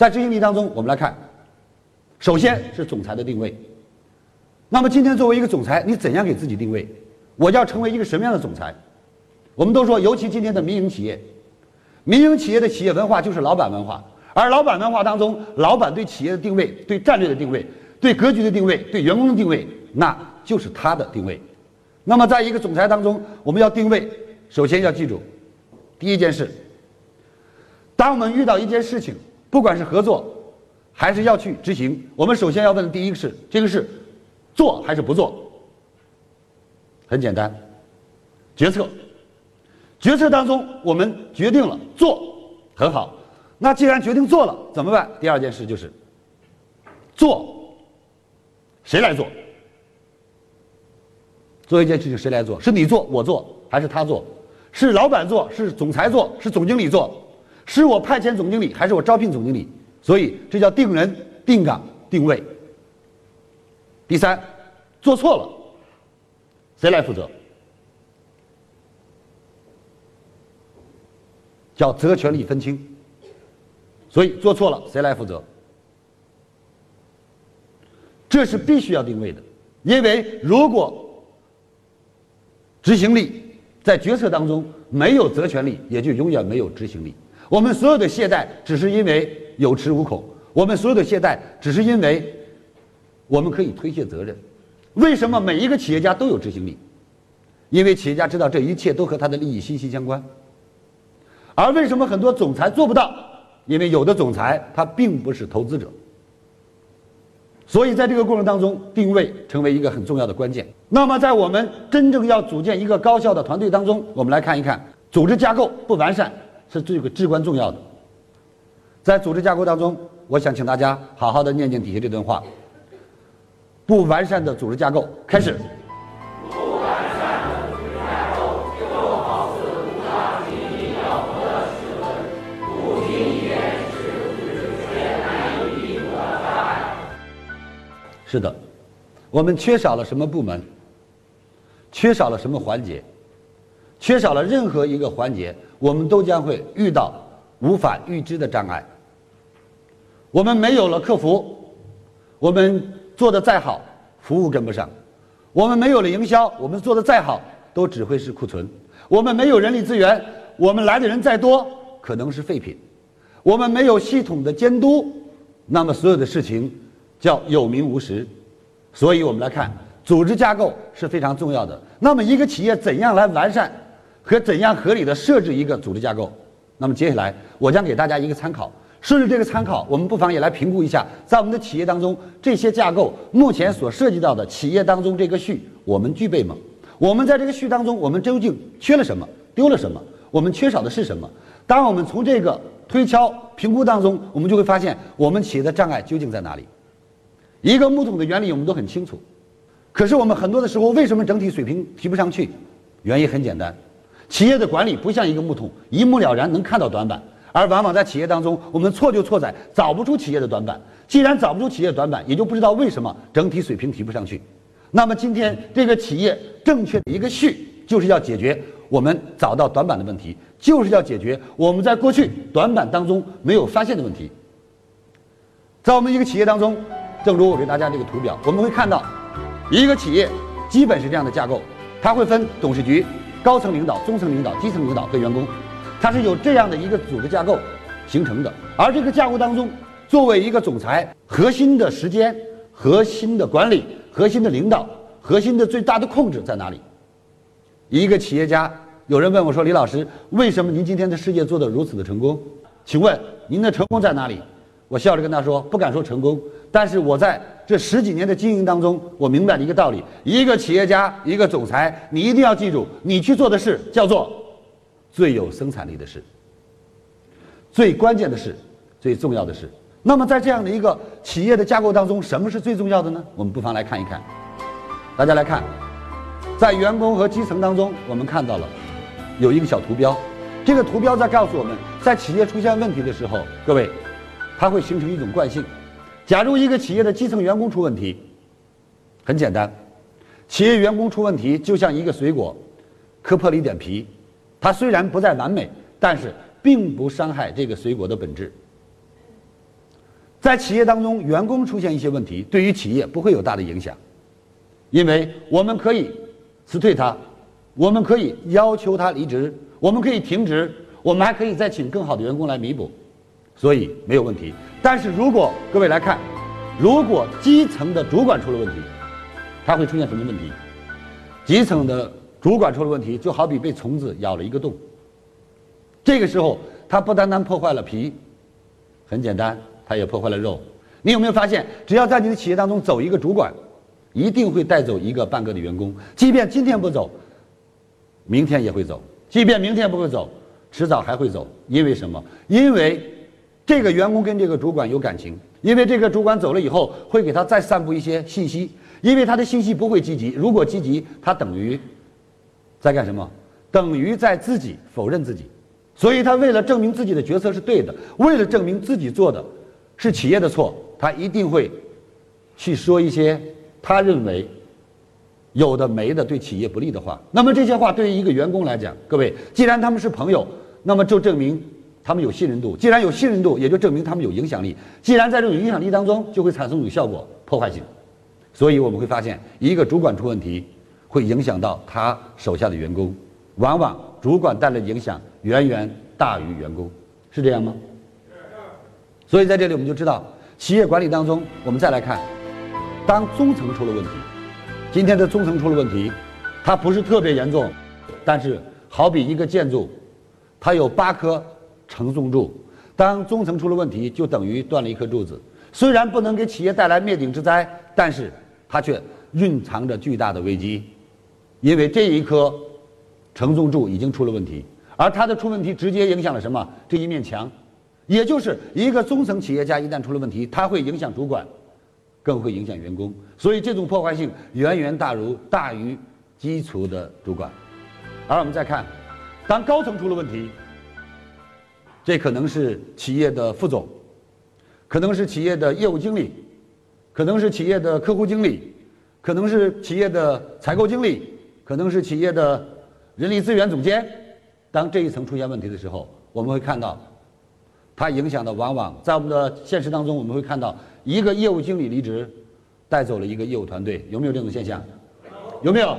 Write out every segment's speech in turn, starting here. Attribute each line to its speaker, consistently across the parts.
Speaker 1: 在执行力当中，我们来看，首先是总裁的定位。那么今天作为一个总裁，你怎样给自己定位？我要成为一个什么样的总裁？我们都说，尤其今天的民营企业，民营企业的企业文化就是老板文化，而老板文化当中，老板对企业的定位、对战略的定位、对格局的定位、对员工的定位，那就是他的定位。那么，在一个总裁当中，我们要定位，首先要记住，第一件事，当我们遇到一件事情，不管是合作，还是要去执行，我们首先要问的第一个是：这个事做还是不做？很简单，决策。决策当中，我们决定了做，很好。那既然决定做了，怎么办？第二件事就是做，谁来做？做一件事情谁来做？是你做，我做，还是他做？是老板做，是总裁做，是总经理做？是我派遣总经理，还是我招聘总经理？所以这叫定人、定岗、定位。第三，做错了，谁来负责？叫责权利分清。所以做错了，谁来负责？这是必须要定位的，因为如果执行力在决策当中没有责权利，也就永远没有执行力。我们所有的懈怠，只是因为有恃无恐；我们所有的懈怠，只是因为我们可以推卸责任。为什么每一个企业家都有执行力？因为企业家知道这一切都和他的利益息息相关。而为什么很多总裁做不到？因为有的总裁他并不是投资者。所以，在这个过程当中，定位成为一个很重要的关键。那么，在我们真正要组建一个高效的团队当中，我们来看一看，组织架构不完善是这个至关重要的。在组织架构当中，我想请大家好好的念念底下这段话：不完善的组织架构，开始。是的，我们缺少了什么部门？缺少了什么环节？缺少了任何一个环节，我们都将会遇到无法预知的障碍。我们没有了客服，我们做的再好，服务跟不上；我们没有了营销，我们做的再好，都只会是库存；我们没有人力资源，我们来的人再多，可能是废品；我们没有系统的监督，那么所有的事情。叫有名无实，所以我们来看组织架构是非常重要的。那么一个企业怎样来完善和怎样合理的设置一个组织架构？那么接下来我将给大家一个参考，顺着这个参考，我们不妨也来评估一下，在我们的企业当中这些架构目前所涉及到的企业当中这个序我们具备吗？我们在这个序当中我们究竟缺了什么？丢了什么？我们缺少的是什么？当我们从这个推敲评估当中，我们就会发现我们企业的障碍究竟在哪里？一个木桶的原理我们都很清楚，可是我们很多的时候为什么整体水平提不上去？原因很简单，企业的管理不像一个木桶，一目了然能看到短板，而往往在企业当中，我们错就错在找不出企业的短板。既然找不出企业短板，也就不知道为什么整体水平提不上去。那么今天这个企业正确的一个序，就是要解决我们找到短板的问题，就是要解决我们在过去短板当中没有发现的问题。在我们一个企业当中。正如我给大家这个图表，我们会看到，一个企业基本是这样的架构，它会分董事局、高层领导、中层领导、基层领导和员工，它是有这样的一个组织架构形成的。而这个架构当中，作为一个总裁，核心的时间、核心的管理、核心的领导、核心的最大的控制在哪里？一个企业家，有人问我说：“李老师，为什么您今天的事业做得如此的成功？请问您的成功在哪里？”我笑着跟他说：“不敢说成功，但是我在这十几年的经营当中，我明白了一个道理：一个企业家，一个总裁，你一定要记住，你去做的事叫做最有生产力的事，最关键的事，最重要的事。那么在这样的一个企业的架构当中，什么是最重要的呢？我们不妨来看一看。大家来看，在员工和基层当中，我们看到了有一个小图标，这个图标在告诉我们在企业出现问题的时候，各位。”它会形成一种惯性。假如一个企业的基层员工出问题，很简单，企业员工出问题就像一个水果，磕破了一点皮，它虽然不再完美，但是并不伤害这个水果的本质。在企业当中，员工出现一些问题，对于企业不会有大的影响，因为我们可以辞退他，我们可以要求他离职，我们可以停职，我们还可以再请更好的员工来弥补，所以没有问题。但是如果各位来看，如果基层的主管出了问题，他会出现什么问题？基层的主管出了问题，就好比被虫子咬了一个洞。这个时候，他不单单破坏了皮，很简单。他也破坏了肉，你有没有发现，只要在你的企业当中走一个主管，一定会带走一个半个的员工，即便今天不走，明天也会走；即便明天不会走，迟早还会走。因为什么？因为这个员工跟这个主管有感情，因为这个主管走了以后会给他再散布一些信息，因为他的信息不会积极，如果积极，他等于在干什么？等于在自己否认自己，所以他为了证明自己的决策是对的，为了证明自己做的。是企业的错，他一定会去说一些他认为有的没的对企业不利的话。那么这些话对于一个员工来讲，各位，既然他们是朋友，那么就证明他们有信任度；既然有信任度，也就证明他们有影响力；既然在这种影响力当中，就会产生一种效果——破坏性。所以我们会发现，一个主管出问题，会影响到他手下的员工，往往主管带来的影响远远大于员工，是这样吗？是所以在这里我们就知道，企业管理当中，我们再来看，当中层出了问题，今天的中层出了问题，它不是特别严重，但是好比一个建筑，它有八颗承重柱，当中层出了问题，就等于断了一颗柱子。虽然不能给企业带来灭顶之灾，但是它却蕴藏着巨大的危机，因为这一颗承重柱已经出了问题，而它的出问题直接影响了什么？这一面墙。也就是一个中层企业家一旦出了问题，它会影响主管，更会影响员工，所以这种破坏性远远大如大于基础的主管。而我们再看，当高层出了问题，这可能是企业的副总，可能是企业的业务经理，可能是企业的客户经理，可能是企业的采购经理，可能是企业的人力资源总监。当这一层出现问题的时候，我们会看到。它影响的往往在我们的现实当中，我们会看到一个业务经理离职，带走了一个业务团队，有没有这种现象？有没有？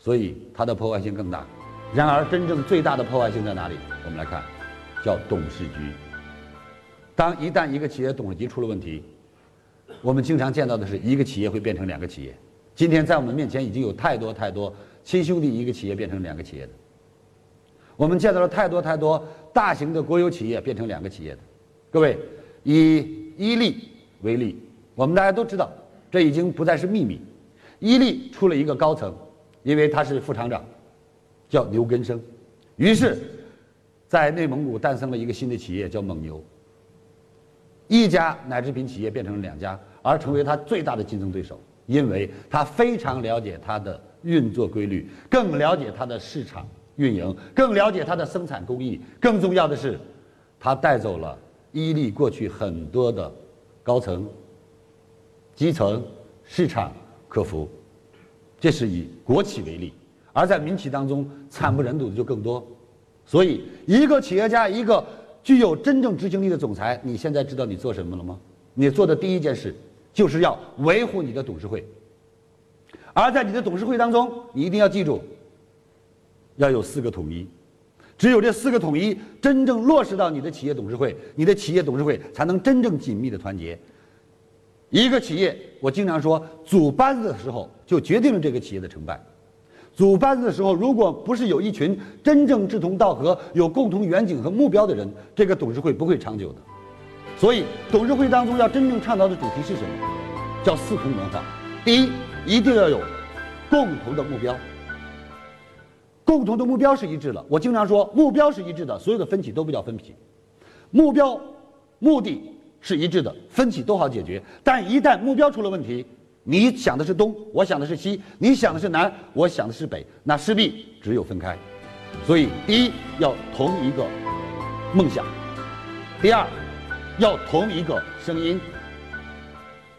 Speaker 1: 所以它的破坏性更大。然而，真正最大的破坏性在哪里？我们来看，叫董事局。当一旦一个企业董事局出了问题，我们经常见到的是一个企业会变成两个企业。今天在我们面前已经有太多太多亲兄弟一个企业变成两个企业的。我们见到了太多太多大型的国有企业变成两个企业的，各位，以伊利为例，我们大家都知道，这已经不再是秘密。伊利出了一个高层，因为他是副厂长，叫牛根生，于是，在内蒙古诞生了一个新的企业叫蒙牛。一家奶制品企业变成了两家，而成为他最大的竞争对手，因为他非常了解它的运作规律，更了解它的市场。运营更了解它的生产工艺，更重要的是，他带走了伊利过去很多的高层、基层、市场客服，这是以国企为例，而在民企当中惨不忍睹的就更多。所以，一个企业家，一个具有真正执行力的总裁，你现在知道你做什么了吗？你做的第一件事就是要维护你的董事会，而在你的董事会当中，你一定要记住。要有四个统一，只有这四个统一真正落实到你的企业董事会，你的企业董事会才能真正紧密的团结。一个企业，我经常说，组班子的时候就决定了这个企业的成败。组班子的时候，如果不是有一群真正志同道合、有共同远景和目标的人，这个董事会不会长久的。所以，董事会当中要真正倡导的主题是什么？叫四同文化。第一，一定要有共同的目标。共同的目标是一致的。我经常说，目标是一致的，所有的分歧都不叫分歧。目标、目的是一致的，分歧都好解决。但一旦目标出了问题，你想的是东，我想的是西；你想的是南，我想的是北，那势必只有分开。所以，第一要同一个梦想；第二要同一个声音。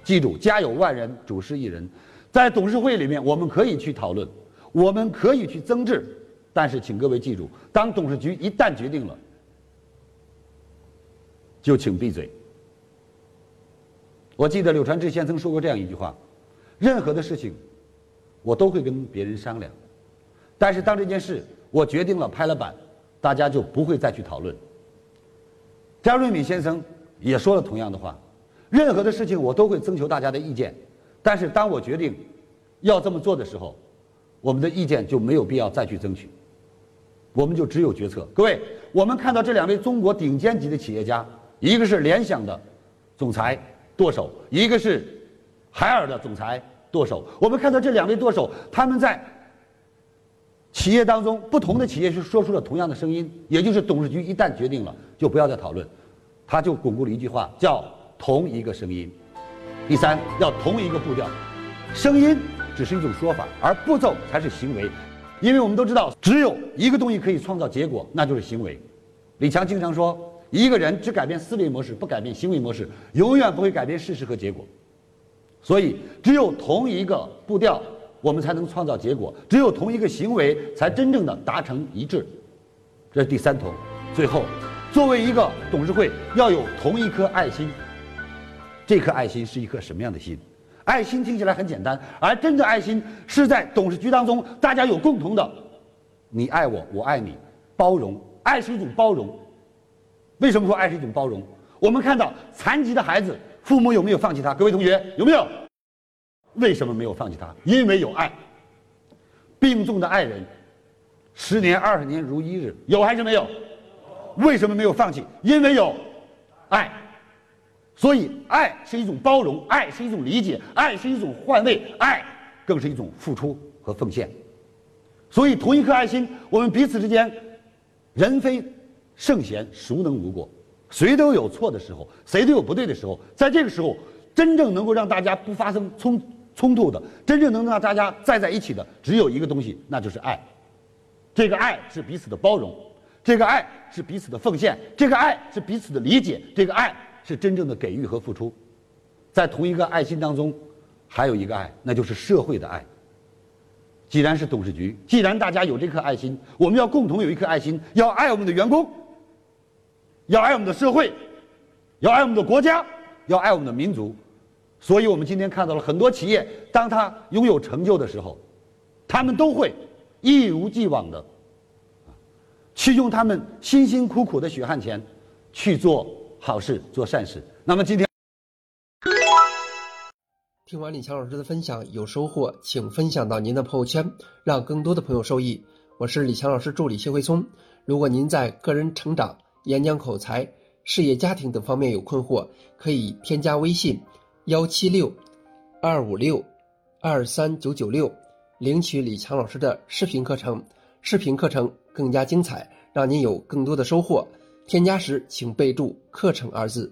Speaker 1: 记住，家有万人，主事一人。在董事会里面，我们可以去讨论，我们可以去增治。但是，请各位记住，当董事局一旦决定了，就请闭嘴，我记得柳传志先生说过这样一句话：任何的事情，我都会跟别人商量，但是当这件事我决定了拍了板，大家就不会再去讨论。张瑞敏先生也说了同样的话：任何的事情我都会征求大家的意见，但是当我决定要这么做的时候，我们的意见就没有必要再去争取，我们就只有决策。各位，我们看到这两位中国顶尖级的企业家，一个是联想的总裁。剁手，一个是海尔的总裁剁手。我们看到这两位剁手，他们在企业当中不同的企业是说出了同样的声音，也就是董事局一旦决定了，就不要再讨论，他就巩固了一句话，叫同一个声音。第三，要同一个步调，声音只是一种说法，而步骤才是行为，因为我们都知道，只有一个东西可以创造结果，那就是行为。李强经常说。一个人只改变思维模式，不改变行为模式，永远不会改变事实和结果。所以，只有同一个步调，我们才能创造结果；只有同一个行为，才真正的达成一致。这是第三同。最后，作为一个董事会，要有同一颗爱心。这颗爱心是一颗什么样的心？爱心听起来很简单，而真的爱心是在董事局当中，大家有共同的，你爱我，我爱你，包容。爱是一种包容。为什么说爱是一种包容？我们看到残疾的孩子，父母有没有放弃他？各位同学有没有？为什么没有放弃他？因为有爱。病重的爱人，十年二十年如一日，有还是没有？为什么没有放弃？因为有爱。所以，爱是一种包容，爱是一种理解，爱是一种换位，爱更是一种付出和奉献。所以，同一颗爱心，我们彼此之间，人非。圣贤孰能无过？谁都有错的时候，谁都有不对的时候。在这个时候，真正能够让大家不发生冲冲突的，真正能让大家再在一起的，只有一个东西，那就是爱。这个爱是彼此的包容，这个爱是彼此的奉献，这个爱是彼此的理解，这个爱是真正的给予和付出。在同一个爱心当中，还有一个爱，那就是社会的爱。既然是董事局，既然大家有这颗爱心，我们要共同有一颗爱心，要爱我们的员工。要爱我们的社会，要爱我们的国家，要爱我们的民族，所以我们今天看到了很多企业，当他拥有成就的时候，他们都会一如既往的去用他们辛辛苦苦的血汗钱去做好事、做善事。那么今天
Speaker 2: 听完李强老师的分享，有收获，请分享到您的朋友圈，让更多的朋友受益。我是李强老师助理谢慧聪。如果您在个人成长，演讲口才、事业家庭等方面有困惑，可以添加微信：幺七六二五六二三九九六，领取李强老师的视频课程。视频课程更加精彩，让您有更多的收获。添加时请备注“课程”二字。